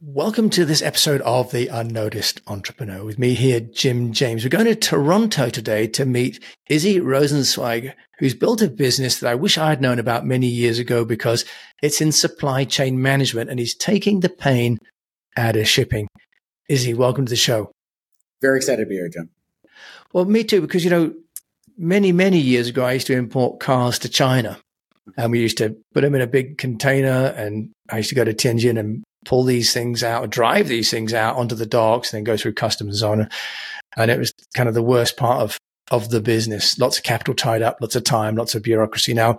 Welcome to this episode of The Unnoticed Entrepreneur. With me here, Jim James. We're going to Toronto today to meet Izzy Rosenzweig, who's built a business that I wish I had known about many years ago because it's in supply chain management and he's taking the pain out of shipping. Izzy, welcome to the show. Very excited to be here, Jim. Well, me too, because, you know, many, many years ago, I used to import cars to China and we used to put them in a big container and I used to go to Tianjin and pull these things out, drive these things out onto the docks, and then go through customs on. And it was kind of the worst part of of the business. Lots of capital tied up, lots of time, lots of bureaucracy. Now,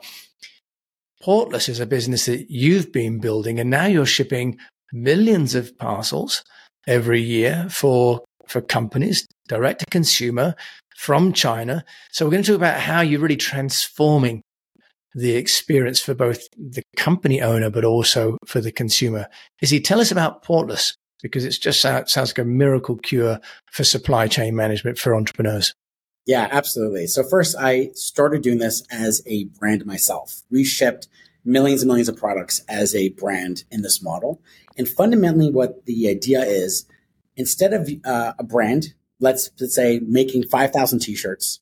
Portless is a business that you've been building, and now you're shipping millions of parcels every year for for companies direct to consumer from China. So we're going to talk about how you're really transforming the experience for both the company owner, but also for the consumer. Izzy tell us about Portless? Because it's just sounds, like a miracle cure for supply chain management for entrepreneurs. Yeah, absolutely. So first, I started doing this as a brand myself. We shipped millions and millions of products as a brand in this model. And fundamentally, what the idea is, instead of uh, a brand, let's, let's say making 5,000 t-shirts,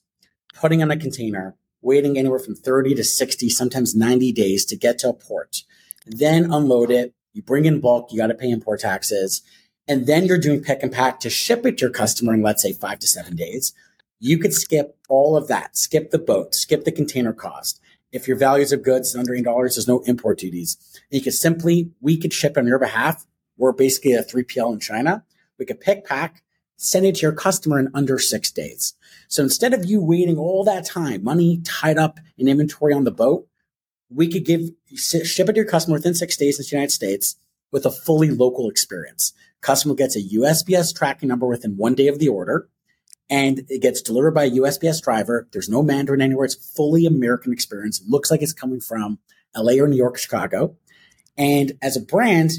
putting on a container, waiting anywhere from 30 to 60, sometimes 90 days to get to a port. Then unload it. You bring in bulk, you got to pay import taxes. And then you're doing pick and pack to ship it to your customer in, let's say, five to seven days. You could skip all of that, skip the boat, skip the container cost. If your values of goods under $8, there's no import duties. You could simply, we could ship on your behalf. We're basically a 3PL in China. We could pick, pack, send it to your customer in under six days. So instead of you waiting all that time, money tied up in inventory on the boat, we could give ship it to your customer within six days in the United States with a fully local experience. Customer gets a USPS tracking number within one day of the order and it gets delivered by a USPS driver. There's no Mandarin anywhere. It's fully American experience. Looks like it's coming from LA or New York, Chicago. And as a brand,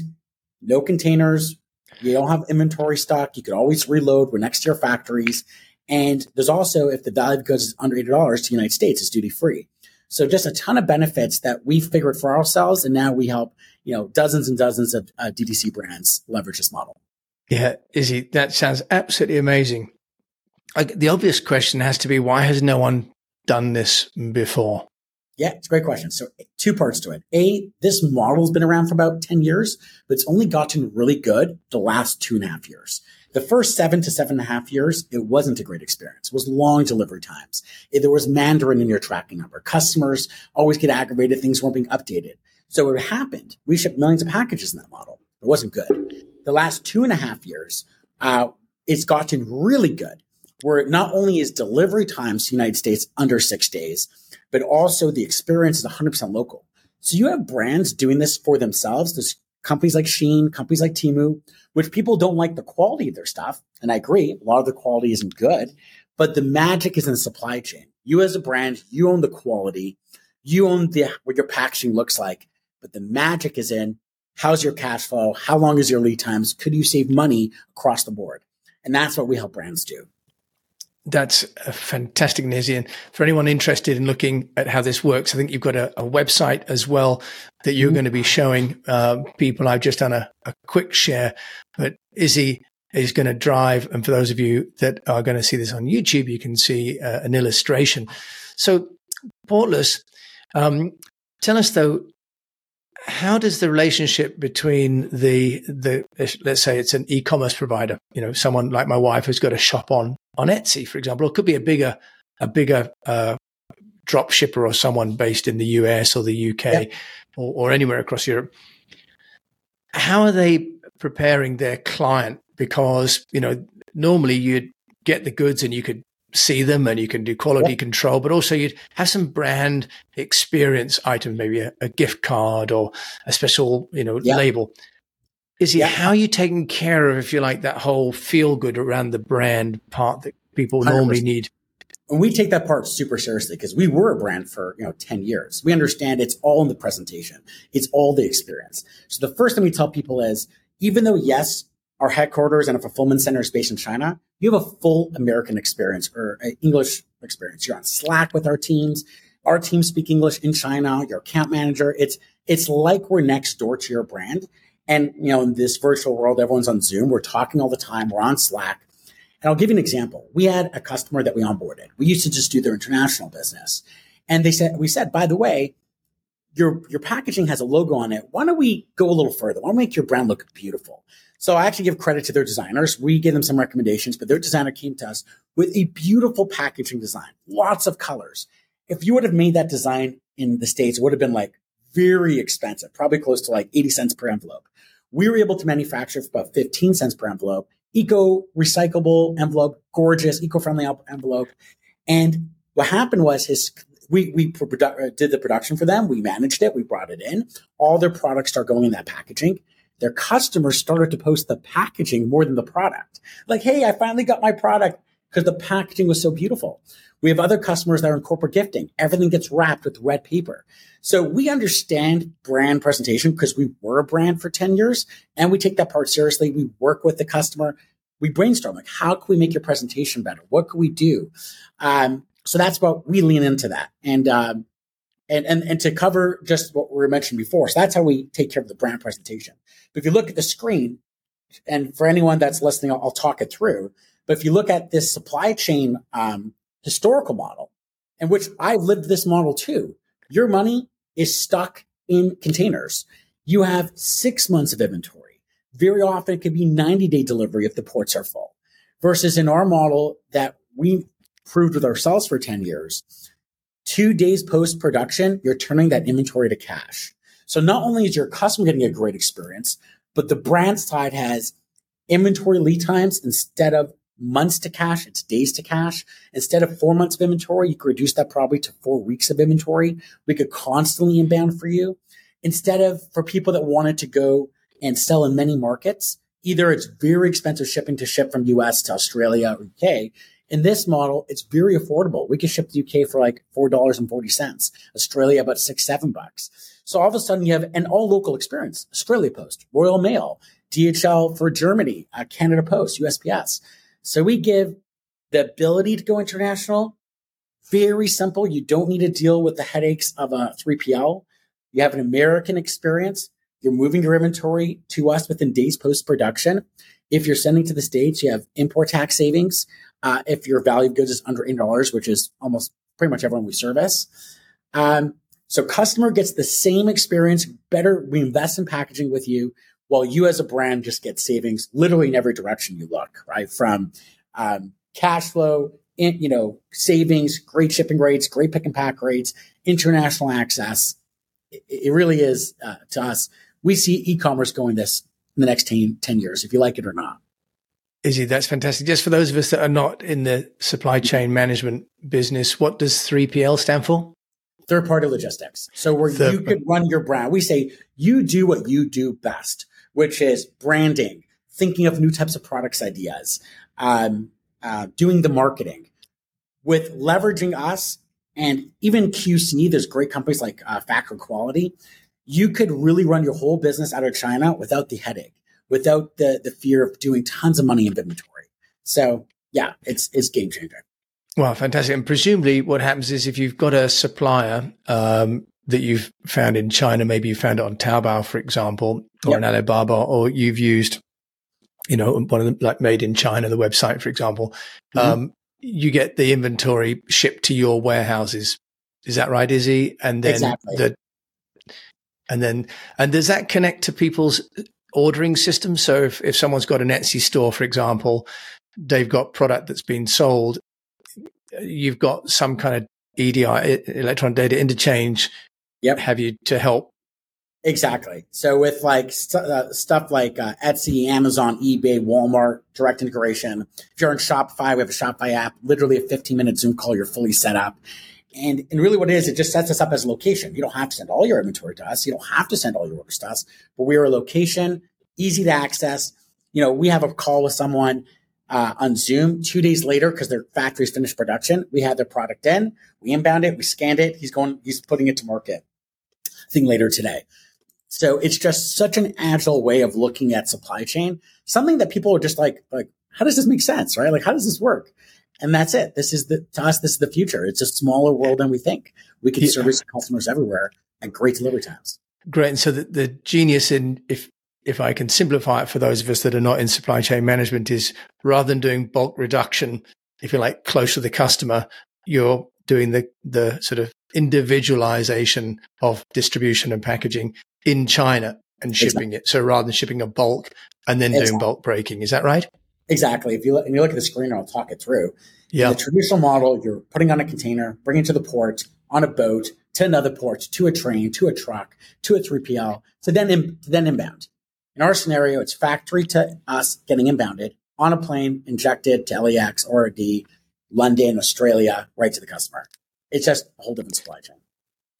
no containers, you don't have inventory stock. You could always reload. We're next to your factories. And there's also, if the value of goods is under $80 to the United States, it's duty free. So just a ton of benefits that we figured for ourselves. And now we help, you know, dozens and dozens of uh, DTC brands leverage this model. Yeah, Izzy, that sounds absolutely amazing. I, the obvious question has to be, why has no one done this before? Yeah, it's a great question. So two parts to it. A, this model's been around for about 10 years, but it's only gotten really good the last two and a half years. The first seven to seven and a half years, it wasn't a great experience. It was long delivery times. There was Mandarin in your tracking number. Customers always get aggravated. Things weren't being updated. So what happened? We shipped millions of packages in that model. It wasn't good. The last two and a half years, uh, it's gotten really good where not only is delivery times to the United States under six days, but also the experience is 100% local. So you have brands doing this for themselves. Companies like Shein, companies like Temu, which people don't like the quality of their stuff. And I agree, a lot of the quality isn't good, but the magic is in the supply chain. You as a brand, you own the quality, you own the what your packaging looks like, but the magic is in how's your cash flow, how long is your lead times, could you save money across the board? And that's what we help brands do. That's a fantastic, Nizzy. And for anyone interested in looking at how this works, I think you've got a, a website as well that you're mm-hmm. going to be showing uh, people. I've just done a, a quick share, but Izzy is going to drive. And for those of you that are going to see this on YouTube, you can see uh, an illustration. So, Portless, um, tell us though, how does the relationship between the the let's say it's an e-commerce provider, you know, someone like my wife who's got a shop on on Etsy, for example, or it could be a bigger a bigger uh, drop shipper or someone based in the US or the UK yeah. or, or anywhere across Europe. How are they preparing their client? Because you know normally you'd get the goods and you could see them and you can do quality yep. control, but also you'd have some brand experience items, maybe a, a gift card or a special, you know, yep. label. Is it yep. how you taking care of, if you like, that whole feel good around the brand part that people 100%. normally need? And we take that part super seriously because we were a brand for, you know, 10 years. We understand it's all in the presentation. It's all the experience. So the first thing we tell people is, even though yes, our headquarters and a fulfillment center is based in China, you have a full American experience or uh, English experience. You're on Slack with our teams. Our teams speak English in China. Your account manager. It's, it's like we're next door to your brand. And, you know, in this virtual world, everyone's on Zoom. We're talking all the time. We're on Slack. And I'll give you an example. We had a customer that we onboarded. We used to just do their international business. And they said, we said, by the way, your, your packaging has a logo on it. Why don't we go a little further? Why don't we make your brand look beautiful? So I actually give credit to their designers. We gave them some recommendations, but their designer came to us with a beautiful packaging design, lots of colors. If you would have made that design in the States, it would have been like very expensive, probably close to like 80 cents per envelope. We were able to manufacture for about 15 cents per envelope, eco recyclable envelope, gorgeous, eco friendly envelope. And what happened was his, we, we produ- uh, did the production for them. We managed it. We brought it in. All their products start going in that packaging their customers started to post the packaging more than the product. Like, hey, I finally got my product because the packaging was so beautiful. We have other customers that are in corporate gifting. Everything gets wrapped with red paper. So we understand brand presentation because we were a brand for 10 years and we take that part seriously. We work with the customer. We brainstorm like, how can we make your presentation better? What can we do? Um, so that's what we lean into that. And, um, and, and, and to cover just what we mentioned before. So that's how we take care of the brand presentation. But if you look at the screen, and for anyone that's listening, I'll, I'll talk it through. But if you look at this supply chain um, historical model, in which I've lived this model too, your money is stuck in containers. You have six months of inventory. Very often it could be 90 day delivery if the ports are full. Versus in our model that we proved with ourselves for 10 years, two days post production, you're turning that inventory to cash. So not only is your customer getting a great experience, but the brand side has inventory lead times instead of months to cash, it's days to cash. Instead of four months of inventory, you could reduce that probably to four weeks of inventory. We could constantly inbound for you. Instead of for people that wanted to go and sell in many markets, either it's very expensive shipping to ship from US to Australia or UK, in this model, it's very affordable. We can ship to UK for like $4.40, Australia about six, seven bucks. So all of a sudden you have an all local experience, Australia Post, Royal Mail, DHL for Germany, uh, Canada Post, USPS. So we give the ability to go international. Very simple. You don't need to deal with the headaches of a 3PL. You have an American experience. You're moving your inventory to us within days post production. If you're sending to the States, you have import tax savings. Uh, if your value of goods is under $8, which is almost pretty much everyone we service. Um, so customer gets the same experience, better. We invest in packaging with you while you as a brand just get savings literally in every direction you look, right? From, um, cash flow, in, you know, savings, great shipping rates, great pick and pack rates, international access. It, it really is, uh, to us, we see e-commerce going this in the next 10, 10 years, if you like it or not. Izzy, that's fantastic. Just for those of us that are not in the supply chain management business, what does 3PL stand for? Third party logistics. So where Third you could run your brand, we say you do what you do best, which is branding, thinking of new types of products ideas, um, uh, doing the marketing with leveraging us and even QC. There's great companies like uh, Factor Quality. You could really run your whole business out of China without the headache without the the fear of doing tons of money in inventory. So yeah, it's it's game changer. Well, fantastic. And presumably, what happens is if you've got a supplier um, that you've found in China, maybe you found it on Taobao, for example, or yep. on Alibaba, or you've used, you know, one of them like made in China, the website, for example. Mm-hmm. Um, you get the inventory shipped to your warehouses. Is that right, Izzy? And then exactly. the and then and does that connect to people's ordering system. So if, if someone's got an Etsy store, for example, they've got product that's been sold, you've got some kind of EDI, electronic data interchange. Yep. Have you to help? Exactly. So with like st- uh, stuff like uh, Etsy, Amazon, eBay, Walmart, direct integration. If you're on Shopify, we have a Shopify app, literally a 15 minute Zoom call, you're fully set up. And, and really what it is, it just sets us up as a location. You don't have to send all your inventory to us. You don't have to send all your orders to us, but we are a location, easy to access. You know, we have a call with someone uh, on Zoom two days later because their factory's finished production. We had their product in, we inbound it, we scanned it. He's going, he's putting it to market. I think later today. So it's just such an agile way of looking at supply chain. Something that people are just like, like, how does this make sense? Right? Like, how does this work? And that's it. This is the, to us, this is the future. It's a smaller world than we think. We can yeah. service customers everywhere at great delivery times. Great. And so the, the genius in if, if I can simplify it for those of us that are not in supply chain management, is rather than doing bulk reduction, if you like, close to the customer, you're doing the the sort of individualization of distribution and packaging in China and shipping exactly. it. So rather than shipping a bulk and then exactly. doing bulk breaking, is that right? Exactly. If you look, and you look at the screen, I'll talk it through. Yeah. In the traditional model, you're putting on a container, bringing it to the port, on a boat, to another port, to a train, to a truck, to a 3PL, to then, in, to then inbound. In our scenario, it's factory to us getting inbounded on a plane, injected to LAX, or RD, London, Australia, right to the customer. It's just a whole different supply chain.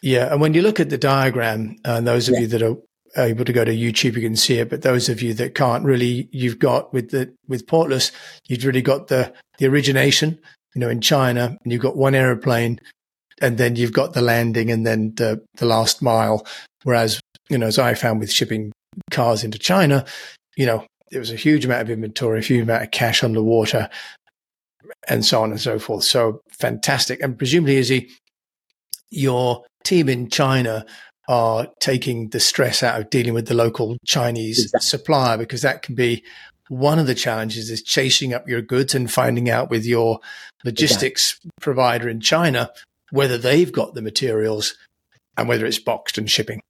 Yeah. And when you look at the diagram, uh, those of yeah. you that are able to go to YouTube, you can see it. But those of you that can't really, you've got with the, with Portless, you've really got the, the origination, you know, in China and you've got one aeroplane and then you've got the landing and then the, the last mile. Whereas, you know, as I found with shipping cars into China, you know, there was a huge amount of inventory, a huge amount of cash on the water and so on and so forth. So fantastic. And presumably, Izzy, your team in China are taking the stress out of dealing with the local Chinese exactly. supplier because that can be one of the challenges is chasing up your goods and finding out with your logistics exactly. provider in China whether they've got the materials and whether it's boxed and shipping.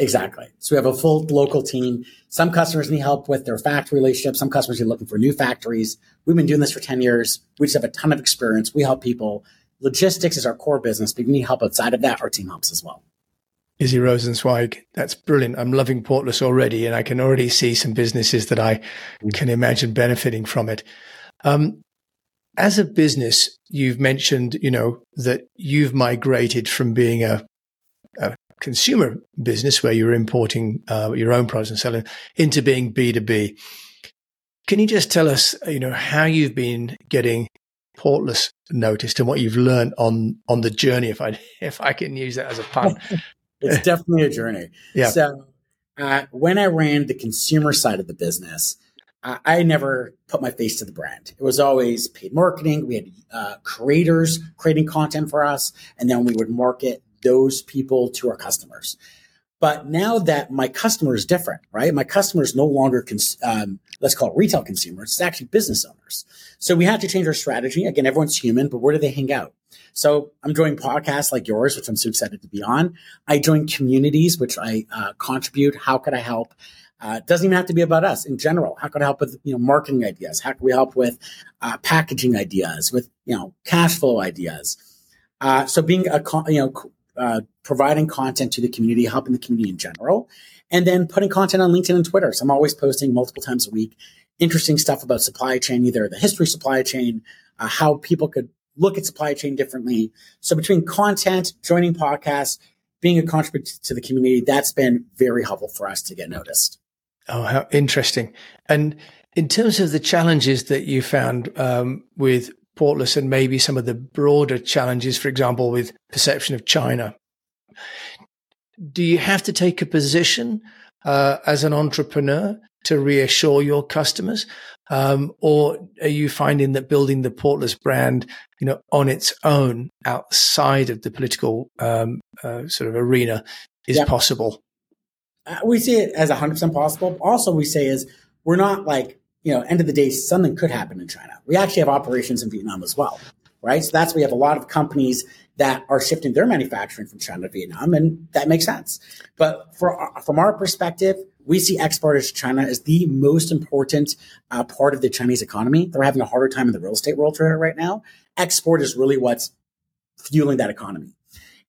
Exactly. So we have a full local team. Some customers need help with their factory relationships. Some customers are looking for new factories. We've been doing this for 10 years. We just have a ton of experience. We help people. Logistics is our core business, but if you need help outside of that, our team helps as well. Izzy Rosenzweig, that's brilliant. I'm loving Portless already, and I can already see some businesses that I can imagine benefiting from it. Um, as a business, you've mentioned, you know, that you've migrated from being a consumer business where you're importing uh, your own products and selling into being B2B. Can you just tell us, you know, how you've been getting Portless noticed and what you've learned on on the journey, if I if I can use that as a pun? it's definitely a journey. Yeah. So uh, when I ran the consumer side of the business, I never put my face to the brand. It was always paid marketing. We had uh, creators creating content for us, and then we would market those people to our customers. But now that my customer is different, right? My customer is no longer, cons- um, let's call it retail consumers. It's actually business owners. So we had to change our strategy. Again, everyone's human, but where do they hang out? So I'm joining podcasts like yours, which I'm so excited to be on. I join communities, which I uh, contribute. How could I help? Uh, doesn't even have to be about us in general. How could I help with you know marketing ideas? How can we help with uh, packaging ideas, with you know cash flow ideas? Uh, so being a you know uh, providing content to the community, helping the community in general, and then putting content on LinkedIn and Twitter. So I'm always posting multiple times a week, interesting stuff about supply chain, either the history supply chain, uh, how people could look at supply chain differently. So between content, joining podcasts, being a contributor to the community, that's been very helpful for us to get noticed. Oh, how interesting. And in terms of the challenges that you found um, with Portless and maybe some of the broader challenges, for example, with perception of China, do you have to take a position uh, as an entrepreneur to reassure your customers? Um, or are you finding that building the Portless brand, you know, on its own outside of the political um, uh, sort of arena is possible? Uh, we see it as 100% possible. Also, we say is we're not like, you know, end of the day, something could happen in China. We actually have operations in Vietnam as well, right? So that's we have a lot of companies that are shifting their manufacturing from China to Vietnam, and that makes sense. But for, from our perspective, we see exporters to China as the most important uh, part of the Chinese economy. They're having a harder time in the real estate world right now. Export is really what's fueling that economy.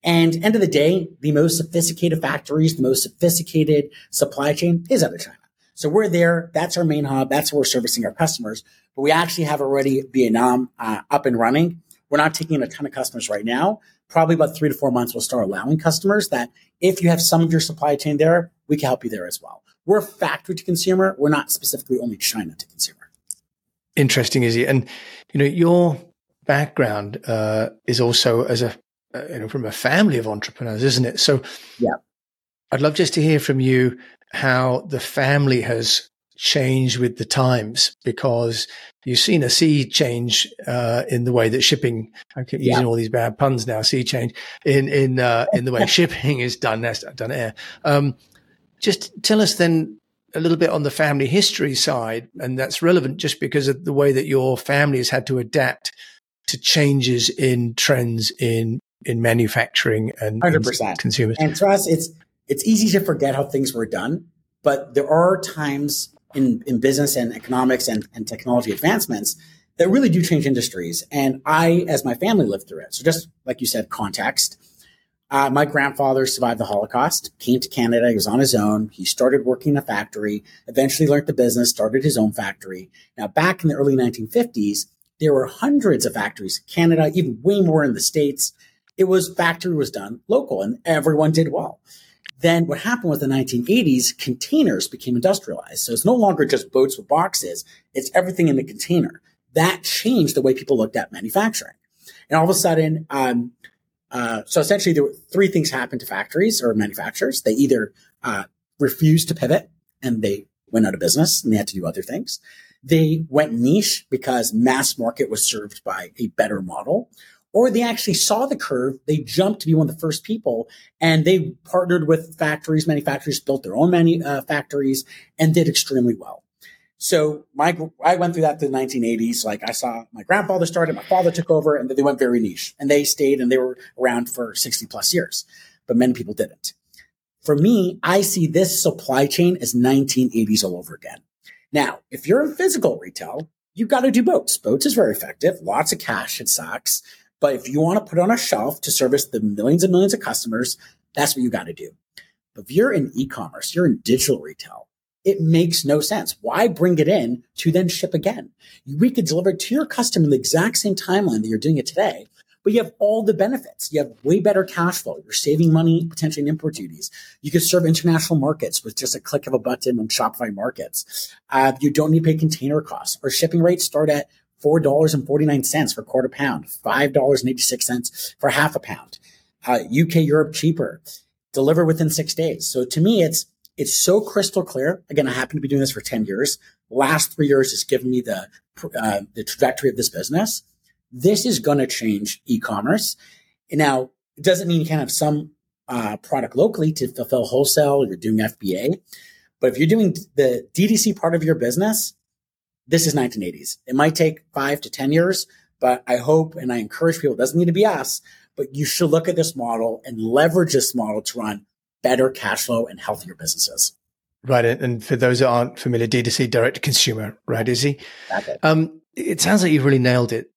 And end of the day, the most sophisticated factories, the most sophisticated supply chain is out of China. So we're there. That's our main hub. That's where we're servicing our customers. But we actually have already Vietnam uh, up and running. We're not taking a ton of customers right now. Probably about three to four months, we'll start allowing customers that if you have some of your supply chain there, we can help you there as well. We're factory to consumer. We're not specifically only China to consumer. Interesting, is it? And you know, your background uh, is also as a uh, you know, from a family of entrepreneurs, isn't it? So, yeah, I'd love just to hear from you how the family has changed with the times because you've seen a sea change uh, in the way that shipping. I keep yeah. using all these bad puns now. Sea change in in uh, in the way shipping is done. That's done air. Um, just tell us then a little bit on the family history side, and that's relevant just because of the way that your family has had to adapt to changes in trends in in manufacturing and, 100%. and consumers. And for us, it's it's easy to forget how things were done, but there are times in, in business and economics and, and technology advancements that really do change industries. And I, as my family, lived through it. So just like you said, context. Uh, my grandfather survived the Holocaust, came to Canada. He was on his own. He started working in a factory, eventually learned the business, started his own factory. Now, back in the early 1950s, there were hundreds of factories, in Canada, even way more in the States. It was factory was done local and everyone did well. Then what happened with the 1980s, containers became industrialized. So it's no longer just boats with boxes. It's everything in the container. That changed the way people looked at manufacturing. And all of a sudden, um, uh, so essentially there were three things happened to factories or manufacturers. They either, uh, refused to pivot and they went out of business and they had to do other things. They went niche because mass market was served by a better model, or they actually saw the curve. They jumped to be one of the first people and they partnered with factories, manufacturers, built their own many uh, factories and did extremely well. So my, I went through that to the 1980s. Like I saw my grandfather started, my father took over and they went very niche and they stayed and they were around for 60 plus years, but many people didn't. For me, I see this supply chain as 1980s all over again. Now, if you're in physical retail, you've got to do boats. Boats is very effective. Lots of cash. It sucks. But if you want to put on a shelf to service the millions and millions of customers, that's what you got to do. But if you're in e-commerce, you're in digital retail, it makes no sense. Why bring it in to then ship again? We could deliver it to your customer in the exact same timeline that you're doing it today, but you have all the benefits. You have way better cash flow. You're saving money potentially in import duties. You can serve international markets with just a click of a button on Shopify markets. Uh, you don't need to pay container costs. Our shipping rates start at $4.49 for quarter pound, $5.86 for half a pound. Uh, UK, Europe cheaper, deliver within six days. So to me, it's, it's so crystal clear. Again, I happen to be doing this for 10 years. Last three years has given me the, uh, the trajectory of this business. This is going to change e-commerce. Now, it doesn't mean you can't have some uh, product locally to fulfill wholesale. Or you're doing FBA. But if you're doing the DTC part of your business, this is 1980s. It might take five to 10 years, but I hope and I encourage people, it doesn't need to be us, but you should look at this model and leverage this model to run better cash flow and healthier businesses. Right. And for those that aren't familiar, D2C, direct to consumer, right, Izzy? Um, it sounds like you've really nailed it,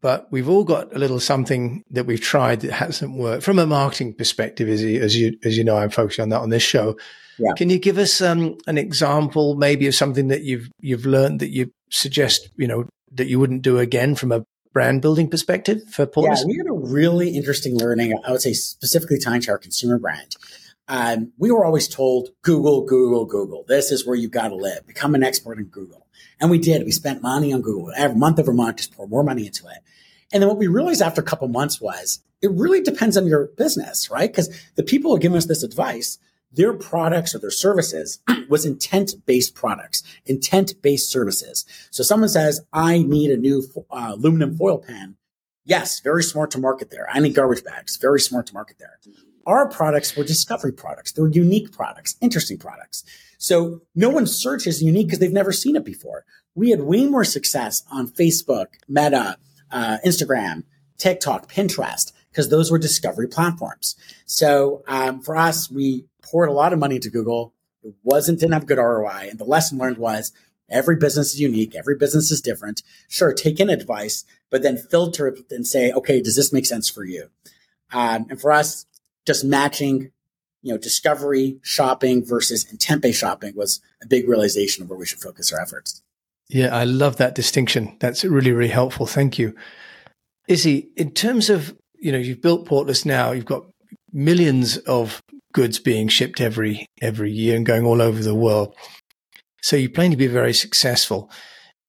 but we've all got a little something that we've tried that hasn't worked from a marketing perspective, as you, as you know, I'm focusing on that on this show. Yeah. Can you give us um, an example, maybe of something that you've you've learned that you suggest, you know, that you wouldn't do again from a brand building perspective for Portless? Yeah, we had a really interesting learning. I would say specifically tying to our consumer brand. Um, we were always told Google, Google, Google. This is where you've got to live. Become an expert in Google. And we did. We spent money on Google every month over month, just pour more money into it. And then what we realized after a couple months was it really depends on your business, right? Because the people who give us this advice their products or their services was intent based products, intent based services. So someone says, I need a new uh, aluminum foil pan. Yes, very smart to market there. I need garbage bags. Very smart to market there. Our products were discovery products. They were unique products, interesting products. So no one searches unique because they've never seen it before. We had way more success on Facebook, Meta, uh, Instagram, TikTok, Pinterest, because those were discovery platforms. So um, for us, we poured a lot of money into Google. It wasn't, didn't have good ROI. And the lesson learned was every business is unique. Every business is different. Sure, take in advice, but then filter it and say, okay, does this make sense for you? Um, and for us, just matching, you know, discovery shopping versus intent-based shopping was a big realization of where we should focus our efforts. Yeah, I love that distinction. That's really, really helpful. Thank you. Izzy, in terms of, you know, you've built Portless now, you've got millions of goods being shipped every every year and going all over the world. So you plan to be very successful.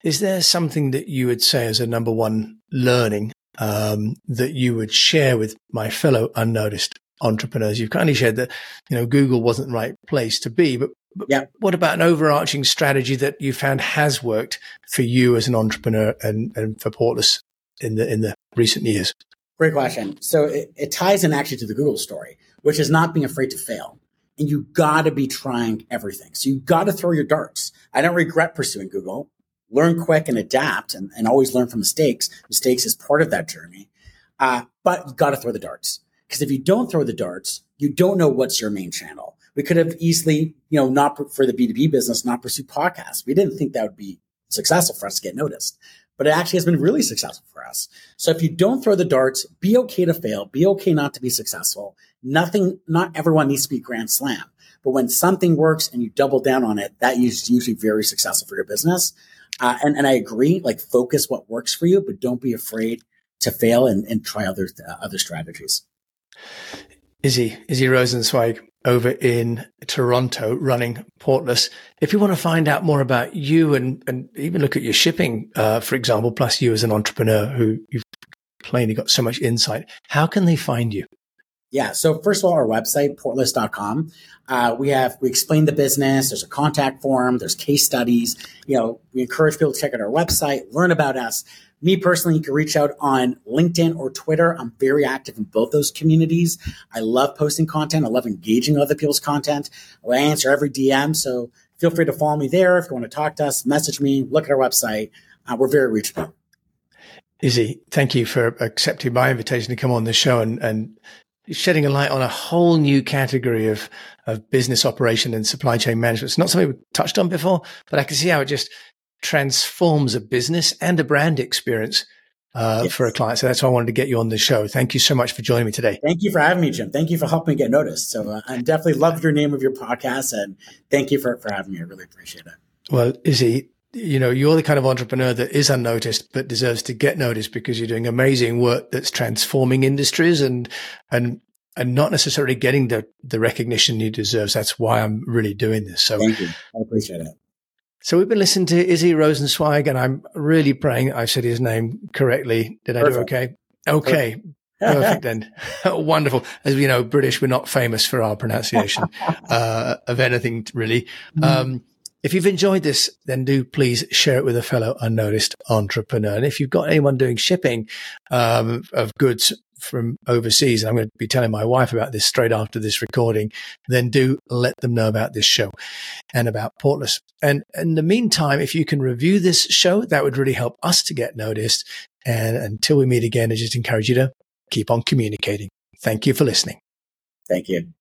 Is there something that you would say as a number one learning um, that you would share with my fellow unnoticed entrepreneurs? You've kindly shared that you know Google wasn't the right place to be, but, but yeah. what about an overarching strategy that you found has worked for you as an entrepreneur and, and for Portless in the in the recent years? Great question. So it, it ties in actually to the Google story which is not being afraid to fail. and you got to be trying everything. So you got to throw your darts. I don't regret pursuing Google. Learn quick and adapt and, and always learn from mistakes. Mistakes is part of that journey. Uh, but you got to throw the darts because if you don't throw the darts, you don't know what's your main channel. We could have easily, you know, not for the B2B business, not pursue podcasts. We didn't think that would be successful for us to get noticed but it actually has been really successful for us. So if you don't throw the darts, be okay to fail, be okay not to be successful. Nothing, not everyone needs to be grand slam. But when something works and you double down on it, that is usually very successful for your business. Uh, and, and I agree, like focus what works for you, but don't be afraid to fail and, and try other, uh, other strategies. Izzy, Izzy Rosenzweig over in Toronto running Portless. If you want to find out more about you and, and even look at your shipping, uh, for example, plus you as an entrepreneur who you've plainly got so much insight, how can they find you? Yeah. So first of all, our website, portless.com, uh, we have, we explain the business. There's a contact form. There's case studies. You know, we encourage people to check out our website, learn about us. Me personally, you can reach out on LinkedIn or Twitter. I'm very active in both those communities. I love posting content. I love engaging other people's content. I answer every DM. So feel free to follow me there. If you want to talk to us, message me, look at our website. Uh, we're very reachable. Izzy, thank you for accepting my invitation to come on the show and, and shedding a light on a whole new category of, of business operation and supply chain management. It's not something we've touched on before, but I can see how it just transforms a business and a brand experience uh, yes. for a client. So that's why I wanted to get you on the show. Thank you so much for joining me today. Thank you for having me, Jim. Thank you for helping me get noticed. So uh, I definitely love your name of your podcast, and thank you for for having me. I really appreciate it. Well, Izzy, you know, you're the kind of entrepreneur that is unnoticed but deserves to get noticed because you're doing amazing work that's transforming industries and and and not necessarily getting the the recognition you deserve. That's why I'm really doing this. So thank you. I appreciate it. So we've been listening to Izzy Rosenzweig, and I'm really praying I said his name correctly. Did I Perfect. do okay? Okay. Perfect then. Wonderful. As we know, British, we're not famous for our pronunciation uh, of anything really. Mm. Um, if you've enjoyed this, then do please share it with a fellow unnoticed entrepreneur. And if you've got anyone doing shipping um, of goods from overseas, and I'm going to be telling my wife about this straight after this recording, then do let them know about this show and about Portless. And in the meantime, if you can review this show, that would really help us to get noticed. And until we meet again, I just encourage you to keep on communicating. Thank you for listening. Thank you.